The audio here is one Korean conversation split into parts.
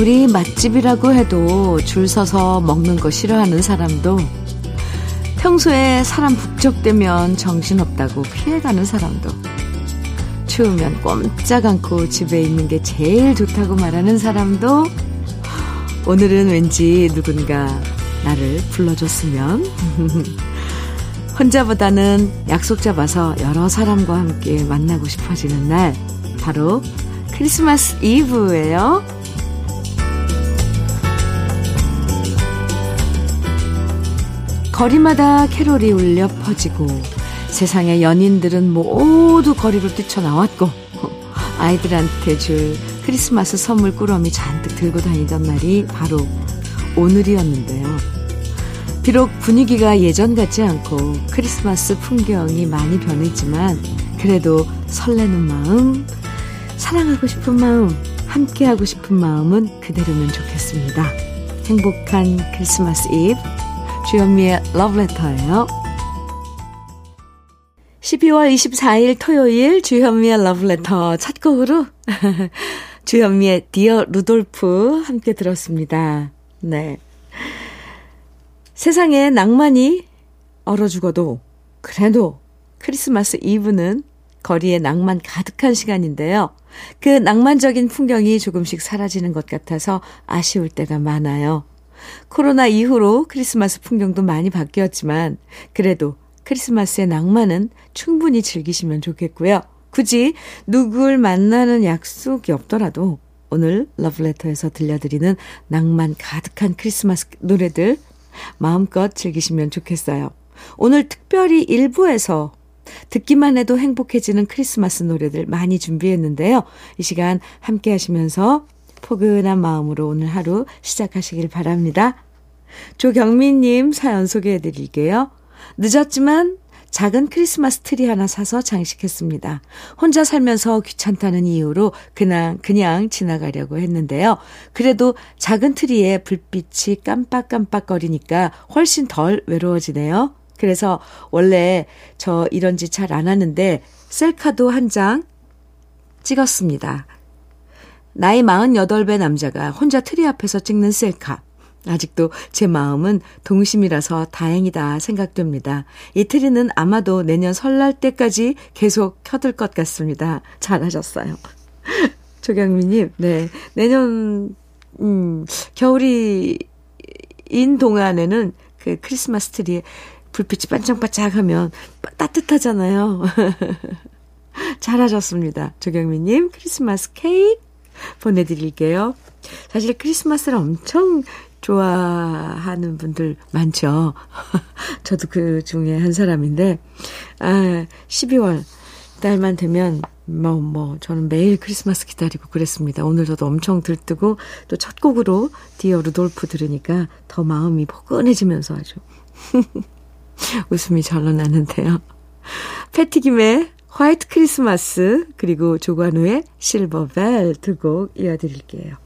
아무리 맛집이라고 해도 줄 서서 먹는 거 싫어하는 사람도 평소에 사람 북적대면 정신없다고 피해가는 사람도 추우면 꼼짝 않고 집에 있는 게 제일 좋다고 말하는 사람도 오늘은 왠지 누군가 나를 불러줬으면 혼자보다는 약속 잡아서 여러 사람과 함께 만나고 싶어지는 날 바로 크리스마스 이브예요. 거리마다 캐롤이 울려 퍼지고 세상의 연인들은 모두 거리로 뛰쳐나왔고 아이들한테 줄 크리스마스 선물 꾸러미 잔뜩 들고 다니던 날이 바로 오늘이었는데요. 비록 분위기가 예전 같지 않고 크리스마스 풍경이 많이 변했지만 그래도 설레는 마음, 사랑하고 싶은 마음, 함께하고 싶은 마음은 그대로면 좋겠습니다. 행복한 크리스마스 이브 주현미의 러브레터예요. 12월 24일 토요일 주현미의 러브레터 첫 곡으로 주현미의 Dear Rudolph 함께 들었습니다. 네. 세상에 낭만이 얼어 죽어도 그래도 크리스마스 이브는 거리에 낭만 가득한 시간인데요. 그 낭만적인 풍경이 조금씩 사라지는 것 같아서 아쉬울 때가 많아요. 코로나 이후로 크리스마스 풍경도 많이 바뀌었지만 그래도 크리스마스의 낭만은 충분히 즐기시면 좋겠고요. 굳이 누굴 만나는 약속이 없더라도 오늘 러브레터에서 들려드리는 낭만 가득한 크리스마스 노래들 마음껏 즐기시면 좋겠어요. 오늘 특별히 일부에서 듣기만 해도 행복해지는 크리스마스 노래들 많이 준비했는데요. 이 시간 함께 하시면서 포근한 마음으로 오늘 하루 시작하시길 바랍니다. 조경민님 사연 소개해 드릴게요. 늦었지만 작은 크리스마스 트리 하나 사서 장식했습니다. 혼자 살면서 귀찮다는 이유로 그냥, 그냥 지나가려고 했는데요. 그래도 작은 트리에 불빛이 깜빡깜빡거리니까 훨씬 덜 외로워지네요. 그래서 원래 저 이런 짓 잘 안 하는데 셀카도 한 장 찍었습니다. 나이 48세 남자가 혼자 트리 앞에서 찍는 셀카. 아직도 제 마음은 동심이라서 다행이다 생각됩니다. 이 트리는 아마도 내년 설날 때까지 계속 켜둘 것 같습니다. 잘하셨어요. 조경미님, 네. 내년, 음, 겨울이 인 동안에는 그 크리스마스 트리에 불빛이 반짝반짝 하면 따뜻하잖아요. 잘하셨습니다. 조경미님, 크리스마스 케이크 보내드릴게요. 사실 크리스마스를 엄청 좋아하는 분들 많죠. 저도 그 중에 한 사람인데, 아, 12월 달만 되면, 뭐, 뭐, 저는 매일 크리스마스 기다리고 그랬습니다. 오늘 저도 엄청 들뜨고, 또 첫 곡으로 Dear 루돌프 들으니까 더 마음이 포근해지면서 아주 웃음이 절로 나는데요. 패티김의 화이트 크리스마스, 그리고 조관우의 실버벨 두 곡 이어드릴게요.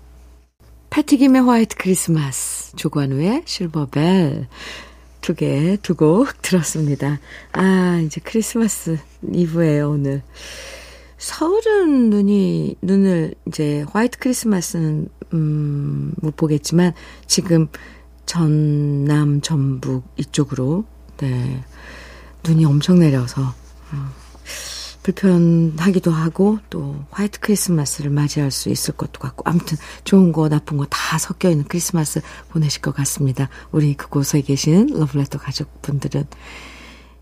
패티김의 화이트 크리스마스, 조관우의 실버벨 두 개, 두 곡 들었습니다. 아, 이제 크리스마스 이브예요, 오늘. 서울은 눈이, 눈을 이제 화이트 크리스마스는, 음, 못 보겠지만, 지금 전남, 전북 이쪽으로, 네, 눈이 엄청 내려서, 어, 불편하기도 하고 또 화이트 크리스마스를 맞이할 수 있을 것도 같고 아무튼 좋은 거 나쁜 거 다 섞여 있는 크리스마스 보내실 것 같습니다. 우리 그곳에 계신 러블레터 가족분들은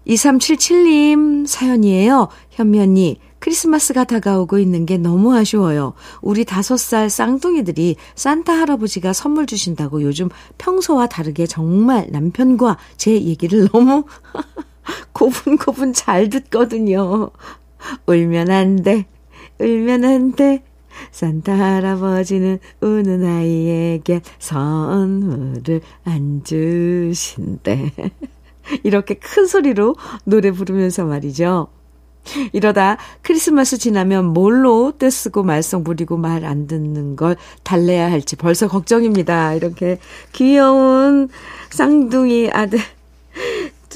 2377님 사연이에요. 현미 언니 크리스마스가 다가오고 있는 게 너무 아쉬워요. 우리 다섯 살 쌍둥이들이 산타 할아버지가 선물 주신다고 요즘 평소와 다르게 정말 남편과 제 얘기를 너무 고분고분 잘 듣거든요. 울면 안 돼. 울면 안 돼. 산타 할아버지는 우는 아이에게 선물을 안 주신대. 이렇게 큰 소리로 노래 부르면서 말이죠. 이러다 크리스마스 지나면 뭘로 떼쓰고 말썽 부리고 말 안 듣는 걸 달래야 할지 벌써 걱정입니다. 이렇게 귀여운 쌍둥이 아들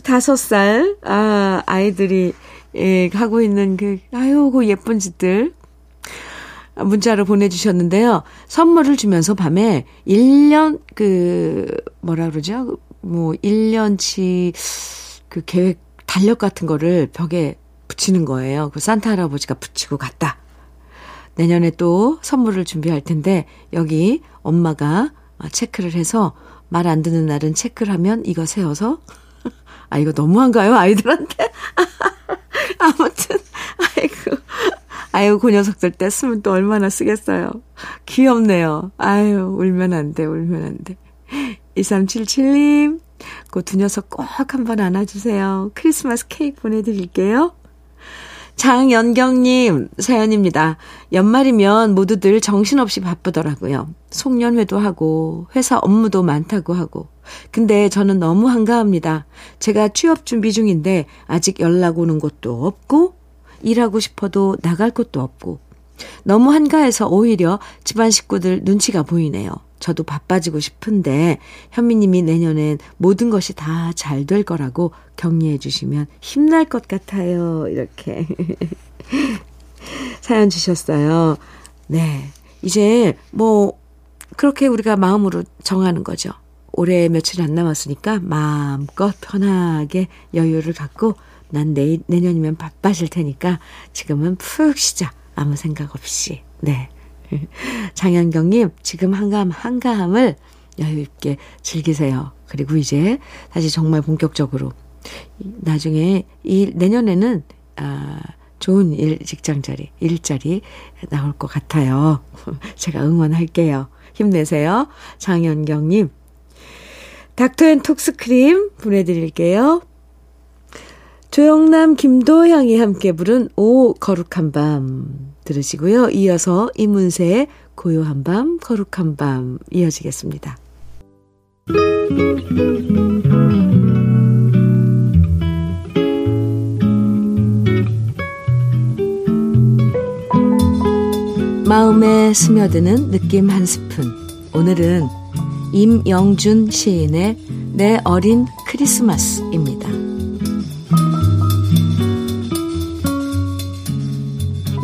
다섯 살 아, 아이들이 예, 하고 있는 그, 아유, 그 예쁜 짓들. 문자로 보내주셨는데요. 선물을 주면서 밤에 1년, 그, 뭐라 그러죠? 뭐, 1년치 그 계획, 달력 같은 거를 벽에 붙이는 거예요. 그 산타 할아버지가 붙이고 갔다. 내년에 또 선물을 준비할 텐데, 여기 엄마가 체크를 해서 말 안 듣는 날은 체크를 하면 이거 세워서, 아, 이거 너무한가요? 아이들한테? 아무튼, 아이고. 아유, 그 녀석들 때 쓰면 또 얼마나 쓰겠어요. 귀엽네요. 아유, 울면 안 돼, 울면 안 돼. 2377님, 그 두 녀석 꼭 한번 안아주세요. 크리스마스 케이크 보내드릴게요. 장연경님 사연입니다. 연말이면 모두들 정신없이 바쁘더라고요. 송년회도 하고 회사 업무도 많다고 하고. 근데 저는 너무 한가합니다. 제가 취업 준비 중인데 아직 연락 오는 곳도 없고 일하고 싶어도 나갈 곳도 없고 너무 한가해서 오히려 집안 식구들 눈치가 보이네요. 저도 바빠지고 싶은데 현미님이 내년엔 모든 것이 다 잘 될 거라고 격려해 주시면 힘날 것 같아요. 이렇게 사연 주셨어요. 네. 이제 뭐 그렇게 우리가 마음으로 정하는 거죠. 올해 며칠 안 남았으니까 마음껏 편하게 여유를 갖고 난 내, 내년이면 바빠질 테니까 지금은 푹 쉬자. 아무 생각 없이. 네. 장현경님, 지금 한가함, 한가함을 여유있게 즐기세요. 그리고 이제 다시 정말 본격적으로 나중에 이 내년에는 아 좋은 일 직장 자리, 일자리 나올 것 같아요. 제가 응원할게요. 힘내세요. 장현경 님. 닥터 앤 톡스 크림 보내 드릴게요. 조영남, 김도향이 함께 부른 오 거룩한 밤 들으시고요. 이어서 이문세의 고요한 밤, 거룩한 밤 이어지겠습니다. 마음에 스며드는 느낌 한 스푼. 오늘은 임영준 시인의 내 어린 크리스마스입니다.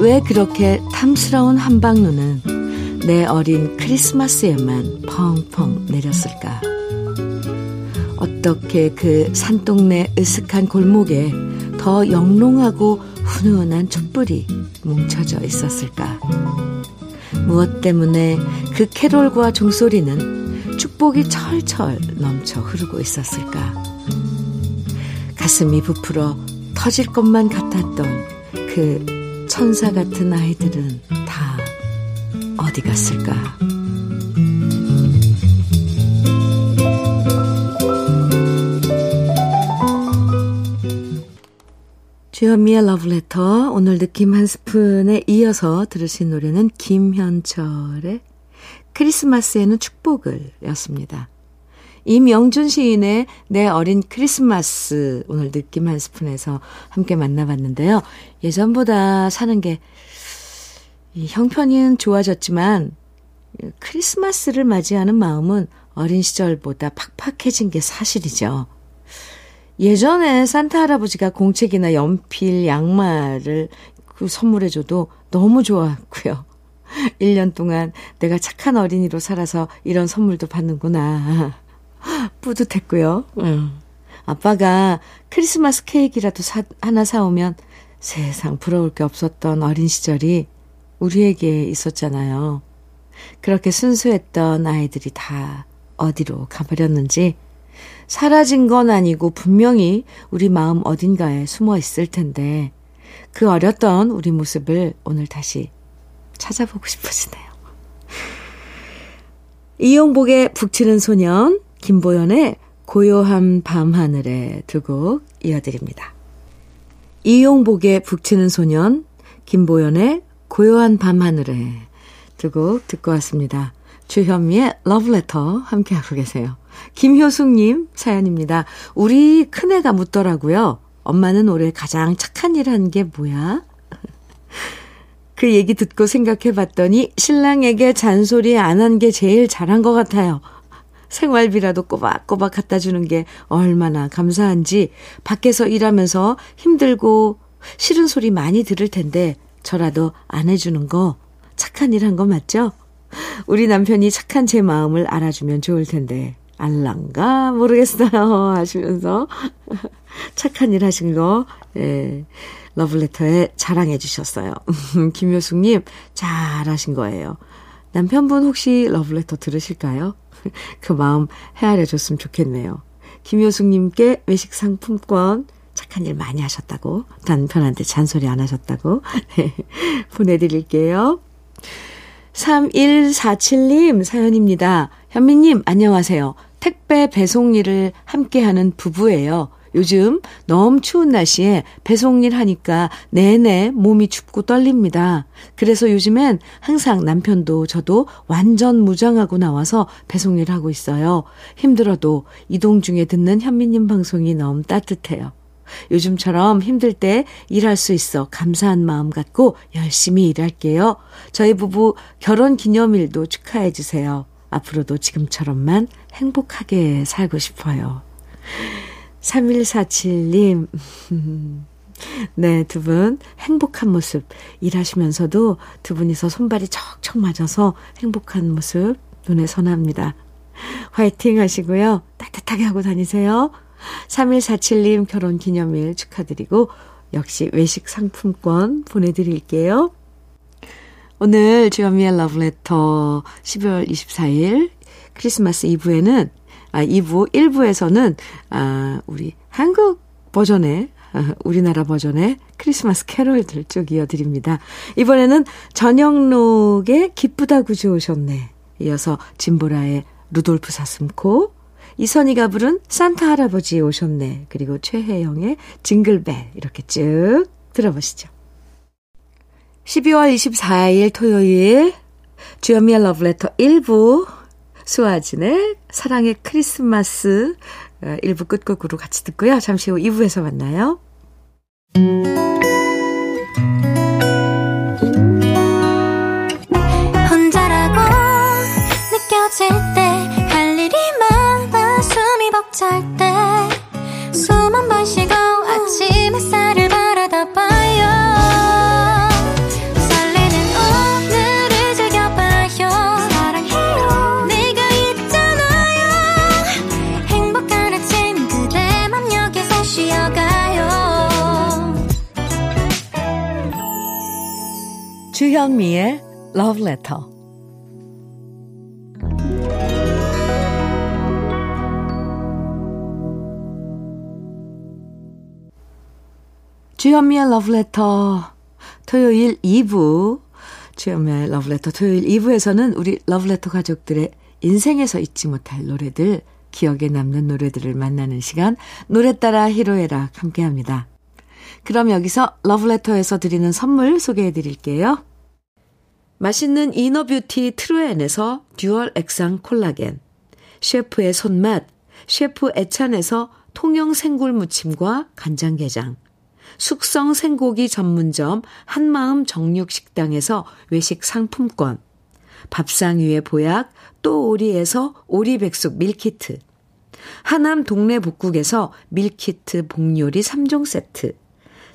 왜 그렇게 탐스러운 한방눈은 내 어린 크리스마스에만 펑펑 내렸을까? 어떻게 그 산동네 으슥한 골목에 더 영롱하고 훈훈한 촛불이 뭉쳐져 있었을까? 무엇 때문에 그 캐롤과 종소리는 축복이 철철 넘쳐 흐르고 있었을까? 가슴이 부풀어 터질 것만 같았던 그 천사 같은 아이들은 다 어디 갔을까? 주현미의 러브레터 오늘 느낌 한 스푼에 이어서 들으신 노래는 김현철의 크리스마스에는 축복을 였습니다. 임영준 시인의 내 어린 크리스마스 오늘 느낌 한 스푼에서 함께 만나봤는데요. 예전보다 사는 게 형편은 좋아졌지만 크리스마스를 맞이하는 마음은 어린 시절보다 팍팍해진 게 사실이죠. 예전에 산타 할아버지가 공책이나 연필, 양말을 그 선물해줘도 너무 좋았고요. 1년 동안 내가 착한 어린이로 살아서 이런 선물도 받는구나. 뿌듯했고요. 음. 아빠가 크리스마스 케이크라도 사, 하나 사오면 세상 부러울 게 없었던 어린 시절이 우리에게 있었잖아요. 그렇게 순수했던 아이들이 다 어디로 가버렸는지 사라진 건 아니고 분명히 우리 마음 어딘가에 숨어 있을 텐데 그 어렸던 우리 모습을 오늘 다시 찾아보고 싶어지네요. 이용복의 북치는 소년 김보연의 고요한 밤하늘에 두 곡 이어드립니다. 이용복의 북치는 소년, 김보연의 고요한 밤하늘에 두 곡 듣고 왔습니다. 주현미의 러브레터 함께하고 계세요. 김효숙님 사연입니다. 우리 큰애가 묻더라고요. 엄마는 올해 가장 착한 일 한 게 뭐야? 그 얘기 듣고 생각해 봤더니 신랑에게 잔소리 안 한 게 제일 잘한 것 같아요. 생활비라도 꼬박꼬박 갖다 주는 게 얼마나 감사한지 밖에서 일하면서 힘들고 싫은 소리 많이 들을 텐데 저라도 안 해주는 거 착한 일 한 거 맞죠? 우리 남편이 착한 제 마음을 알아주면 좋을 텐데, 알랑가 모르겠어요. 하시면서 착한 일 하신 거, 예, 러블레터에 자랑해 주셨어요. 김효숙님, 잘하신 거예요. 남편분 혹시 러블레터 들으실까요? 그 마음 헤아려 줬으면 좋겠네요. 김효숙님께 외식 상품권 착한 일 많이 하셨다고, 남편한테 잔소리 안 하셨다고 보내드릴게요. 3147님 사연입니다. 현미님, 안녕하세요. 택배 배송 일을 함께하는 부부예요. 요즘 너무 추운 날씨에 배송 일 하니까 내내 몸이 춥고 떨립니다. 그래서 요즘엔 항상 남편도 저도 완전 무장하고 나와서 배송 일 하고 있어요. 힘들어도 이동 중에 듣는 현미님 방송이 너무 따뜻해요. 요즘처럼 힘들 때 일할 수 있어 감사한 마음 갖고 열심히 일할게요. 저희 부부 결혼 기념일도 축하해 주세요. 앞으로도 지금처럼만 행복하게 살고 싶어요. 3147님, 네, 두 분 행복한 모습 일하시면서도 두 분이서 손발이 척척 맞아서 행복한 모습 눈에 선합니다. 화이팅 하시고요. 따뜻하게 하고 다니세요. 3147님 결혼 기념일 축하드리고 역시 외식 상품권 보내드릴게요. 오늘 주현미의 러브레터 12월 24일 크리스마스 이브에는 아 2부 1부에서는 아 우리 한국 버전의 아, 우리나라 버전의 크리스마스 캐롤들 쭉 이어드립니다. 이번에는 전영록의 기쁘다 구주 오셨네. 이어서 진보라의 루돌프 사슴코 이선희가 부른 산타 할아버지 오셨네. 그리고 최혜영의 징글벨 이렇게 쭉 들어보시죠. 12월 24일 토요일 주연미의 러브레터 1부 수아진의 사랑의 크리스마스 1부 어, 끝곡으로 같이 듣고요. 잠시 후 2부에서 만나요. 혼자라고 느껴질 때 할 일이 많아 숨이 벅찰 때 주현미의 Love Letter. 주현미의 Love Letter 토요일 2부 주현미의 Love Letter 토요일 2부에서는 우리 Love Letter 가족들의 인생에서 잊지 못할 노래들 기억에 남는 노래들을 만나는 시간 노래 따라 히로에락 함께합니다. 그럼 여기서 러브레터에서 드리는 선물 소개해 드릴게요. 맛있는 inner beauty 트루엔에서 dual 액상 콜라겐, 셰프의 손맛, 셰프 애찬에서 통영 생굴 무침과 간장게장, 숙성 생고기 전문점 한마음 정육식당에서 외식 상품권, 밥상 위의 보약 또오리에서 오리백숙 밀키트, 하남 동네 복국에서 밀키트 복요리 3종 세트,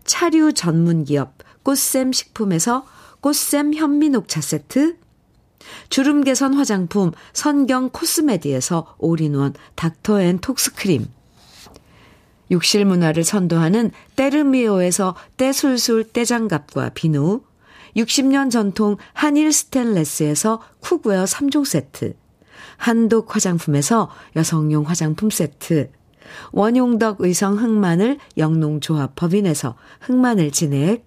차류 전문 기업 꽃샘 식품에서 꽃샘 현미녹차 세트, 주름 개선 화장품 선경 코스메디에서 올인원 닥터앤톡스크림, 욕실 문화를 선도하는 때르미오에서 때술술 때장갑과 비누, 60년 전통 한일 스텐레스에서 cookware 3종 세트, 한독 화장품에서 여성용 화장품 세트, 원용덕 의성 흑마늘 영농조합 법인에서 흑마늘 진액,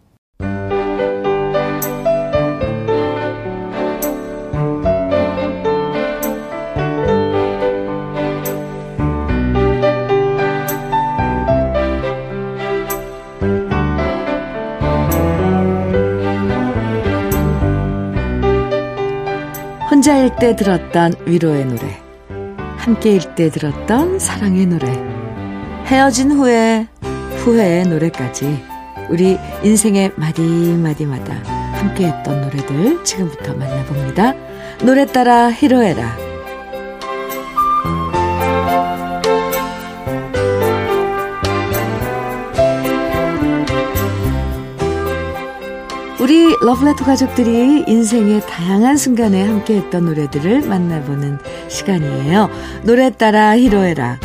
혼자일 때 들었던 위로의 노래, 함께일 때 들었던 사랑의 노래, 헤어진 후에 후회의 노래까지 우리 인생의 마디마디마다 함께했던 노래들 지금부터 만나봅니다. 노래 따라 히로에라 우리 러브레터 가족들이 인생의 다양한 순간에 함께했던 노래들을 만나보는 시간이에요. 노래 따라 히로에라.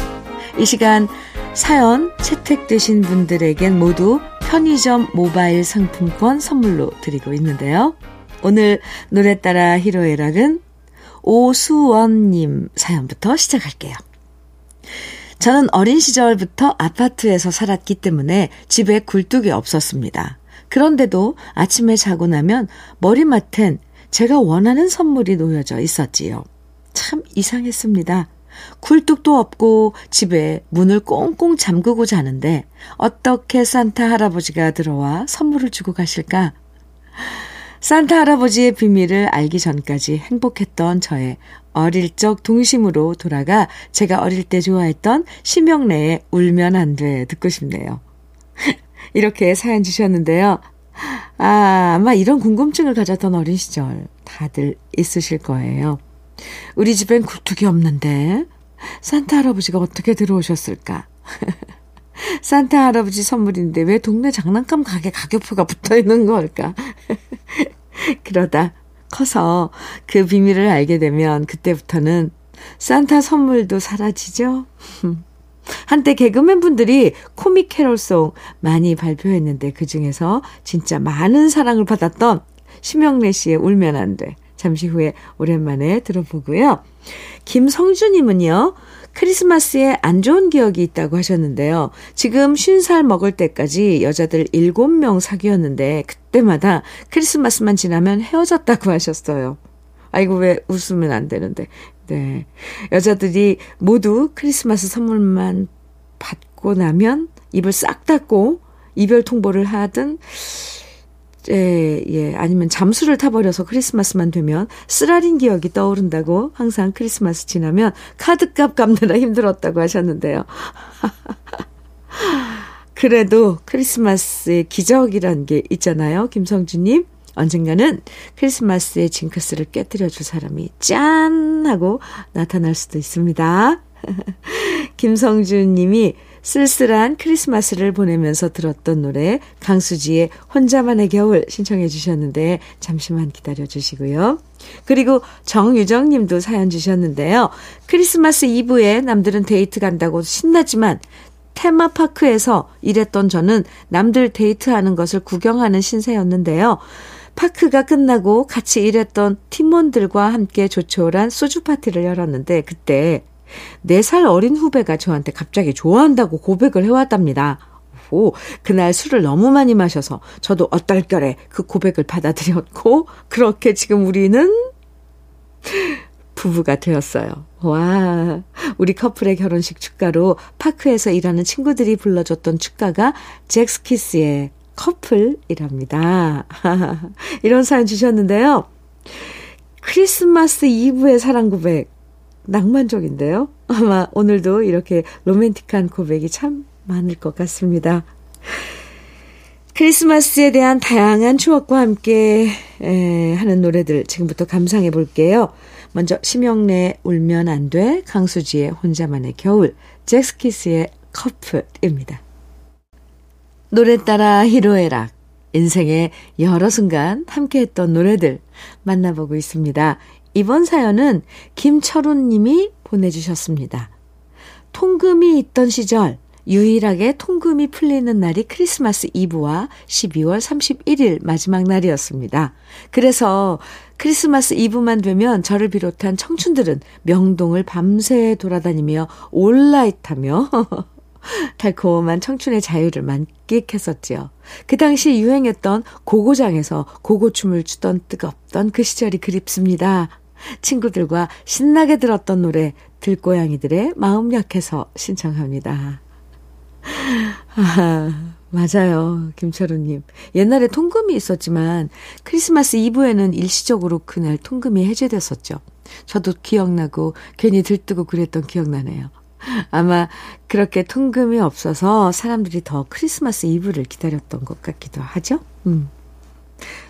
이 시간 사연 채택되신 분들에겐 모두 편의점 모바일 상품권 선물로 드리고 있는데요. 오늘 노래 따라 히로에락은 오수원님 사연부터 시작할게요. 저는 어린 시절부터 아파트에서 살았기 때문에 집에 굴뚝이 없었습니다. 그런데도 아침에 자고 나면 머리맡엔 제가 원하는 선물이 놓여져 있었지요. 참 이상했습니다. 굴뚝도 없고 집에 문을 꽁꽁 잠그고 자는데 어떻게 산타 할아버지가 들어와 선물을 주고 가실까? 산타 할아버지의 비밀을 알기 전까지 행복했던 저의 어릴 적 동심으로 돌아가 제가 어릴 때 좋아했던 심영래의 울면 안 돼 듣고 싶네요. 이렇게 사연 주셨는데요. 아, 아마 이런 궁금증을 가졌던 어린 시절 다들 있으실 거예요. 우리 집엔 굴뚝이 없는데 산타 할아버지가 어떻게 들어오셨을까? 산타 할아버지 선물인데 왜 동네 장난감 가게 가격표가 붙어 있는 걸까? 그러다 커서 그 비밀을 알게 되면 그때부터는 산타 선물도 사라지죠? 한때 개그맨 분들이 코믹 캐롤송 많이 발표했는데 그 중에서 진짜 많은 사랑을 받았던 심영래 씨의 울면 안 돼. 잠시 후에 오랜만에 들어보고요. 김성주님은요, 크리스마스에 안 좋은 기억이 있다고 하셨는데요. 지금 50살 먹을 때까지 여자들 7명 사귀었는데, 그때마다 크리스마스만 지나면 헤어졌다고 하셨어요. 아이고, 왜 웃으면 안 되는데. 네. 여자들이 모두 크리스마스 선물만 받고 나면 입을 싹 닫고 이별 통보를 하든, 예, 예, 아니면 잠수를 타버려서 크리스마스만 되면 쓰라린 기억이 떠오른다고 항상 크리스마스 지나면 카드값 갚느라 힘들었다고 하셨는데요. 그래도 크리스마스의 기적이란 게 있잖아요. 김성주님. 언젠가는 크리스마스의 징크스를 깨뜨려 줄 사람이 짠! 하고 나타날 수도 있습니다. 김성준 님이 쓸쓸한 크리스마스를 보내면서 들었던 노래 강수지의 혼자만의 겨울 신청해 주셨는데 잠시만 기다려 주시고요. 그리고 정유정 님도 사연 주셨는데요. 크리스마스 이브에 남들은 데이트 간다고 신나지만 테마파크에서 일했던 저는 남들 데이트하는 것을 구경하는 신세였는데요. 파크가 끝나고 같이 일했던 팀원들과 함께 조촐한 소주 파티를 열었는데 그때 4살 어린 후배가 저한테 갑자기 좋아한다고 고백을 해왔답니다. 오, 그날 술을 너무 많이 마셔서 저도 어떨결에 그 고백을 받아들였고 그렇게 지금 우리는 부부가 되었어요. 와, 우리 커플의 결혼식 축가로 파크에서 일하는 친구들이 불러줬던 축가가 잭스키스의 커플이랍니다. 이런 사연 주셨는데요. 크리스마스 이브의 사랑 고백. 낭만적인데요. 아마 오늘도 이렇게 로맨틱한 고백이 참 많을 것 같습니다. 크리스마스에 대한 다양한 추억과 함께 에, 하는 노래들 지금부터 감상해 볼게요. 먼저 심영래 울면 안 돼, 강수지의 혼자만의 겨울, 잭스키스의 커플입니다. 노래 따라 히로에락. 인생의 여러 순간 함께했던 노래들 만나보고 있습니다. 이번 사연은 김철훈 님이 보내주셨습니다. 통금이 있던 시절, 유일하게 통금이 풀리는 날이 크리스마스 이브와 12월 31일 마지막 날이었습니다. 그래서 크리스마스 이브만 되면 저를 비롯한 청춘들은 명동을 밤새 돌아다니며 올라잇하며 달콤한 청춘의 자유를 만끽했었지요. 그 당시 유행했던 고고장에서 고고춤을 추던 뜨겁던 그 시절이 그립습니다. 친구들과 신나게 들었던 노래 들고양이들의 마음 약해서 신청합니다. 아, 맞아요. 김철우님. 옛날에 통금이 있었지만 크리스마스 이브에는 일시적으로 그날 통금이 해제됐었죠. 저도 기억나고 괜히 들뜨고 그랬던 기억나네요. 아마 그렇게 통금이 없어서 사람들이 더 크리스마스 이브를 기다렸던 것 같기도 하죠. 음.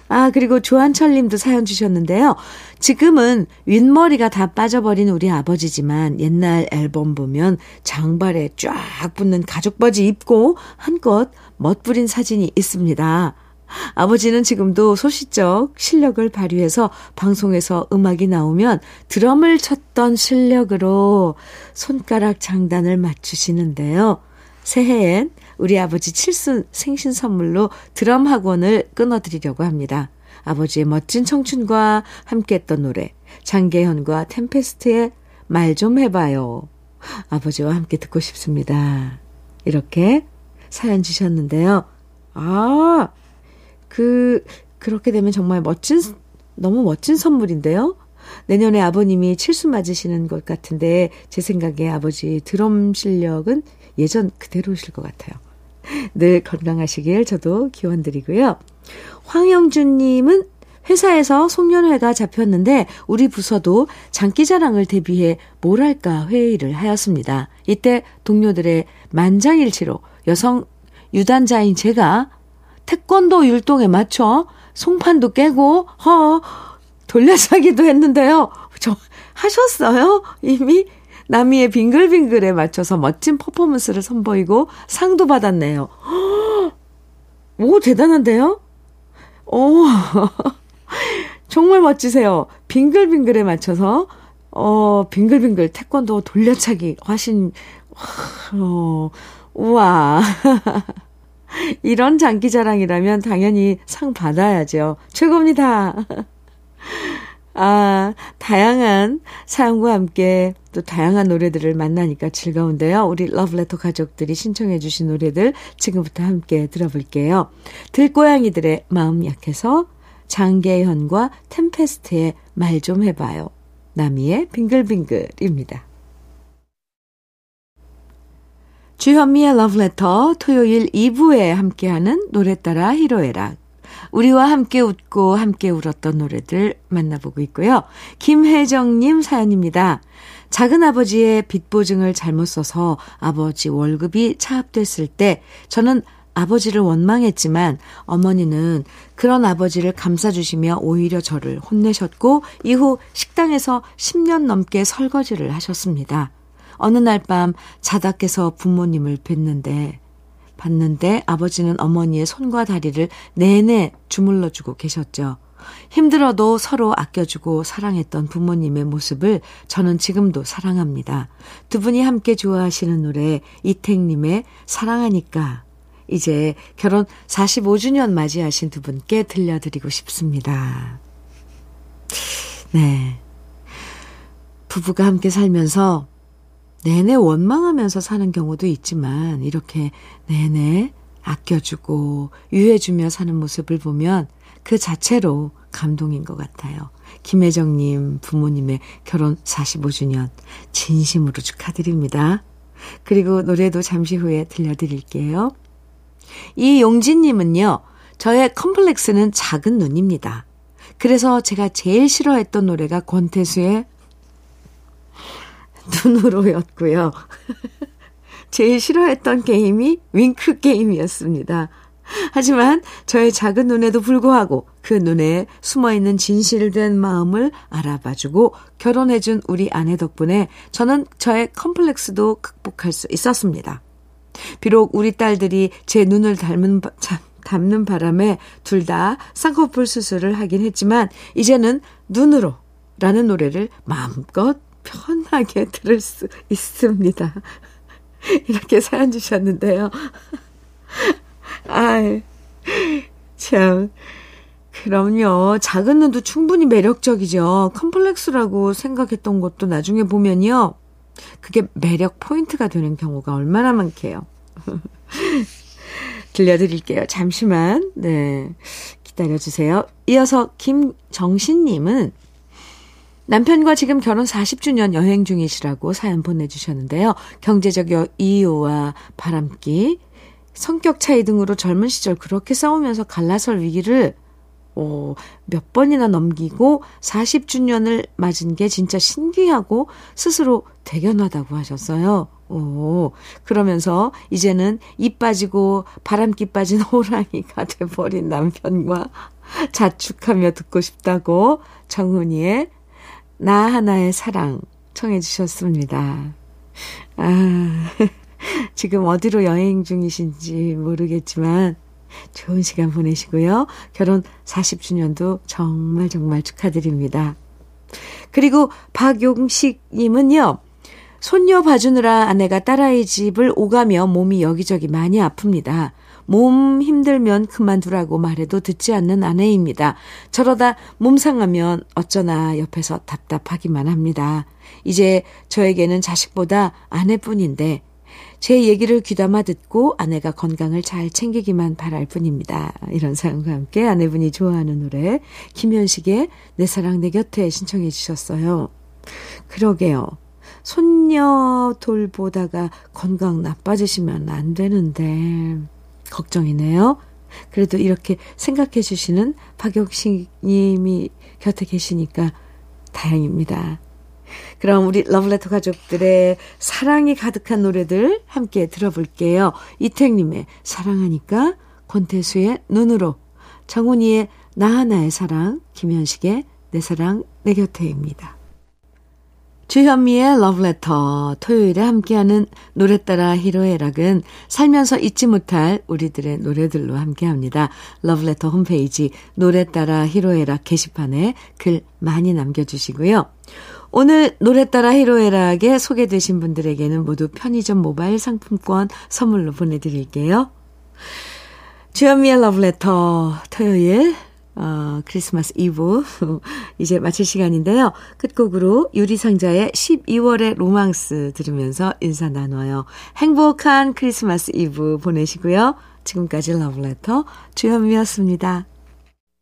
아, 그리고 조한철 님도 사연 주셨는데요. 지금은 윗머리가 다 빠져버린 우리 아버지지만 옛날 앨범 보면 장발에 쫙 붙는 가죽 바지 입고 한껏 멋부린 사진이 있습니다. 아버지는 지금도 소시적 실력을 발휘해서 방송에서 음악이 나오면 드럼을 쳤던 실력으로 손가락 장단을 맞추시는데요. 새해엔 우리 아버지 칠순 생신 선물로 드럼 학원을 끊어드리려고 합니다. 아버지의 멋진 청춘과 함께했던 노래 장계현과 템페스트의 말 좀 해봐요. 아버지와 함께 듣고 싶습니다. 이렇게 사연 주셨는데요. 아, 그 그렇게 되면 정말 멋진 너무 멋진 선물인데요. 내년에 아버님이 칠순 맞으시는 것 같은데 제 생각에 아버지 드럼 실력은 예전 그대로실 것 같아요. 늘 건강하시길 저도 기원 드리고요. 황영준님은 회사에서 송년회가 잡혔는데 우리 부서도 장기자랑을 대비해 뭐랄까 회의를 하였습니다. 이때 동료들의 만장일치로 여성 유단자인 제가 태권도 율동에 맞춰 송판도 깨고 허 돌려차기도 했는데요. 저 하셨어요? 이미 나미의 빙글빙글에 맞춰서 멋진 퍼포먼스를 선보이고 상도 받았네요. 오, 대단한데요? 오, 정말 멋지세요. 빙글빙글에 맞춰서, 어, 빙글빙글 태권도 돌려차기 하신, 어, 우와. 이런 장기 자랑이라면 당연히 상 받아야죠. 최고입니다. 아, 다양한 사연과 함께 또 다양한 노래들을 만나니까 즐거운데요. 우리 러브레터 가족들이 신청해 주신 노래들 지금부터 함께 들어볼게요. 들고양이들의 마음 약해서 장계현과 템페스트의 말 좀 해봐요. 나미의 빙글빙글입니다. 주현미의 러브레터 토요일 2부에 함께하는 노래 따라 히로에락 우리와 함께 웃고 함께 울었던 노래들 만나보고 있고요. 김혜정님 사연입니다. 작은 아버지의 빚 보증을 잘못 써서 아버지 월급이 차압됐을 때 저는 아버지를 원망했지만 어머니는 그런 아버지를 감싸주시며 오히려 저를 혼내셨고 이후 식당에서 10년 넘게 설거지를 하셨습니다. 어느 날 밤 자다 깨서 부모님을 뵀는데 봤는데 아버지는 어머니의 손과 다리를 내내 주물러주고 계셨죠. 힘들어도 서로 아껴주고 사랑했던 부모님의 모습을 저는 지금도 사랑합니다. 두 분이 함께 좋아하시는 노래 이택님의 사랑하니까 이제 결혼 45주년 맞이하신 두 분께 들려드리고 싶습니다. 네. 부부가 함께 살면서 내내 원망하면서 사는 경우도 있지만 이렇게 내내 아껴주고 유해주며 사는 모습을 보면 그 자체로 감동인 것 같아요. 김혜정님 부모님의 결혼 45주년 진심으로 축하드립니다. 그리고 노래도 잠시 후에 들려드릴게요. 이 용진님은요, 저의 컴플렉스는 작은 눈입니다. 그래서 제가 제일 싫어했던 노래가 권태수의 눈으로였고요. 제일 싫어했던 게임이 윙크 게임이었습니다. 하지만 저의 작은 눈에도 불구하고 그 눈에 숨어있는 진실된 마음을 알아봐주고 결혼해준 우리 아내 덕분에 저는 저의 컴플렉스도 극복할 수 있었습니다. 비록 우리 딸들이 제 눈을 닮은, 닮는 바람에 둘 다 쌍꺼풀 수술을 하긴 했지만 이제는 눈으로 라는 노래를 마음껏 편하게 들을 수 있습니다. 이렇게 사연 주셨는데요. 아이, 참. 그럼요. 작은 눈도 충분히 매력적이죠. 컴플렉스라고 생각했던 것도 나중에 보면요. 그게 매력 포인트가 되는 경우가 얼마나 많게요. 들려드릴게요. 잠시만. 네. 기다려주세요. 이어서 김정신님은 남편과 지금 결혼 40주년 여행 중이시라고 사연 보내주셨는데요. 경제적 이유와 바람기, 성격 차이 등으로 젊은 시절 그렇게 싸우면서 갈라설 위기를 어, 몇 번이나 넘기고 40주년을 맞은 게 진짜 신기하고 스스로 대견하다고 하셨어요. 오, 그러면서 이제는 이 빠지고 바람기 빠진 호랑이가 돼버린 남편과 자축하며 듣고 싶다고 정훈이의 나 하나의 사랑 청해 주셨습니다. 아, 지금 어디로 여행 중이신지 모르겠지만 좋은 시간 보내시고요. 결혼 40주년도 정말 정말 축하드립니다. 그리고 박용식님은요, 손녀 봐주느라 아내가 딸아이 집을 오가며 몸이 여기저기 많이 아픕니다. 몸 힘들면 그만두라고 말해도 듣지 않는 아내입니다. 저러다 몸 상하면 어쩌나 옆에서 답답하기만 합니다. 이제 저에게는 자식보다 아내뿐인데 제 얘기를 귀담아 듣고 아내가 건강을 잘 챙기기만 바랄 뿐입니다. 이런 사연과 함께 아내분이 좋아하는 노래 김현식의 내 사랑 내 곁에 신청해 주셨어요. 그러게요. 손녀 돌보다가 건강 나빠지시면 안 되는데 걱정이네요. 그래도 이렇게 생각해 주시는 박용식 님이 곁에 계시니까 다행입니다. 그럼 우리 러블레터 가족들의 사랑이 가득한 노래들 함께 들어볼게요. 이택님의 사랑하니까, 권태수의 눈으로, 정훈이의 나 하나의 사랑, 김현식의 내 사랑 내 곁에입니다. 주현미의 러브레터 토요일에 함께하는 노래 따라 히로에락은 살면서 잊지 못할 우리들의 노래들로 함께합니다. 러브레터 홈페이지 노래 따라 히로에락 게시판에 글 많이 남겨주시고요. 오늘 노래 따라 히로에락에 소개되신 분들에게는 모두 편의점 모바일 상품권 선물로 보내드릴게요. 주현미의 러브레터 토요일 어, 크리스마스 이브 이제 마칠 시간인데요. 끝곡으로 유리상자의 12월의 로망스 들으면서 인사 나눠요. 행복한 크리스마스 이브 보내시고요. 지금까지 러브레터 주현미였습니다.